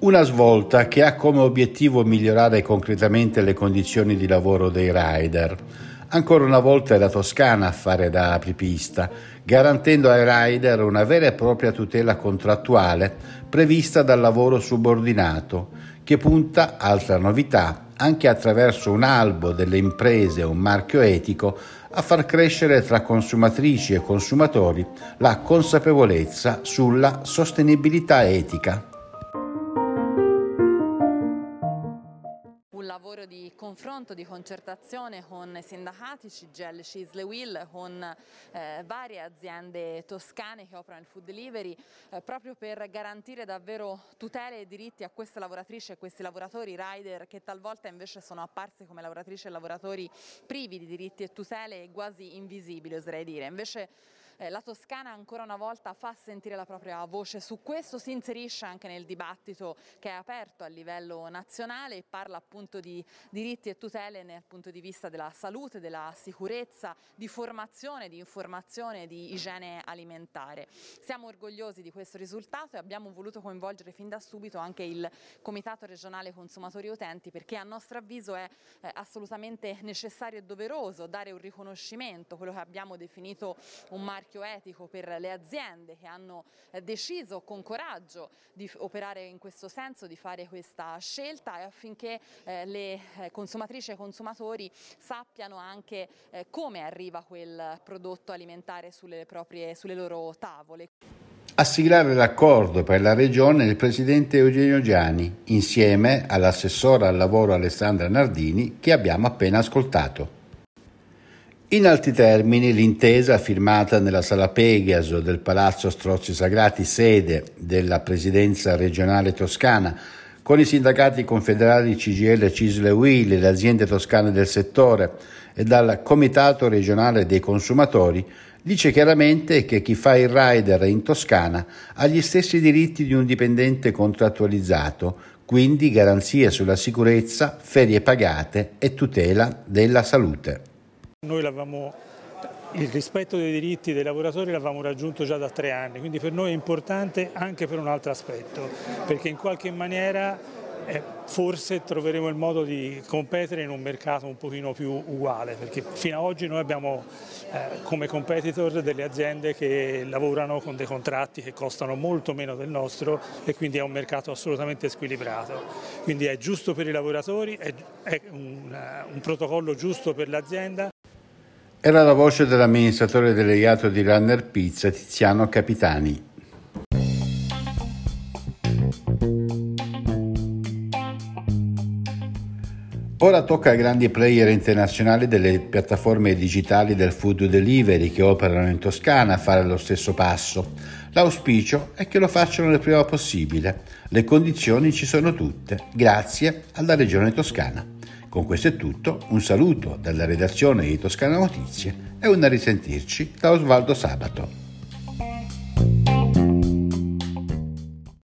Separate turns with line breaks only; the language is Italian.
Una svolta che ha come obiettivo migliorare concretamente le condizioni di lavoro dei rider. Ancora una volta è la Toscana a fare da apripista, garantendo ai rider una vera e propria tutela contrattuale prevista dal lavoro subordinato, che punta, altra novità, anche attraverso un albo delle imprese e un marchio etico, a far crescere tra consumatrici e consumatori la consapevolezza sulla sostenibilità etica.
Confronto, di concertazione con sindacati, CGL, Cisle Will, con eh, varie aziende toscane che operano il food delivery, eh, proprio per garantire davvero tutele e diritti a queste lavoratrici e questi lavoratori rider che talvolta invece sono apparsi come lavoratrici e lavoratori privi di diritti e tutele e quasi invisibili oserei dire. Invece eh, la Toscana ancora una volta fa sentire la propria voce su questo, si inserisce anche nel dibattito che è aperto a livello nazionale e parla appunto di diritti e tutele dal punto di vista della salute, della sicurezza, di formazione, di informazione, di igiene alimentare. Siamo orgogliosi di questo risultato e abbiamo voluto coinvolgere fin da subito anche il Comitato regionale consumatori e utenti perché a nostro avviso è eh, assolutamente necessario e doveroso dare un riconoscimento, quello che abbiamo definito un marchio marchio etico per le aziende che hanno eh, deciso con coraggio di operare in questo senso, di fare questa scelta e affinché eh, le eh, consumatrici e i consumatori sappiano anche come arriva quel prodotto alimentare sulle, proprie, sulle loro tavole.
A siglare l'accordo per la Regione il Presidente Eugenio Giani, insieme all'assessora al lavoro Alessandra Nardini, che abbiamo appena ascoltato. In alti termini, l'intesa firmata nella Sala Pegaso del Palazzo Strozzi Sagrati, sede della Presidenza regionale toscana, con i sindacati confederali CGL, Cisle Will, le aziende toscane del settore e dal Comitato regionale dei consumatori, dice chiaramente che chi fa il rider in Toscana ha gli stessi diritti di un dipendente contrattualizzato, quindi garanzie sulla sicurezza, ferie pagate e tutela della salute.
Noi il rispetto dei diritti dei lavoratori l'avevamo raggiunto già da tre anni, quindi per noi è importante anche per un altro aspetto, perché in qualche maniera eh, forse troveremo il modo di competere in un mercato un pochino più uguale, perché fino ad oggi noi abbiamo eh, come competitor delle aziende che lavorano con dei contratti che costano molto meno del nostro e quindi è un mercato assolutamente squilibrato. Quindi è giusto per i lavoratori, è, è un, uh, un protocollo giusto per l'azienda.
Era la voce dell'amministratore delegato di Runner Pizza Tiziano Capitani. Ora tocca ai grandi player internazionali delle piattaforme digitali del food delivery che operano in Toscana a fare lo stesso passo. L'auspicio è che lo facciano il prima possibile. Le condizioni ci sono tutte, grazie alla Regione Toscana. Con questo è tutto, un saluto dalla redazione di Toscana Notizie e un risentirci da Osvaldo Sabato.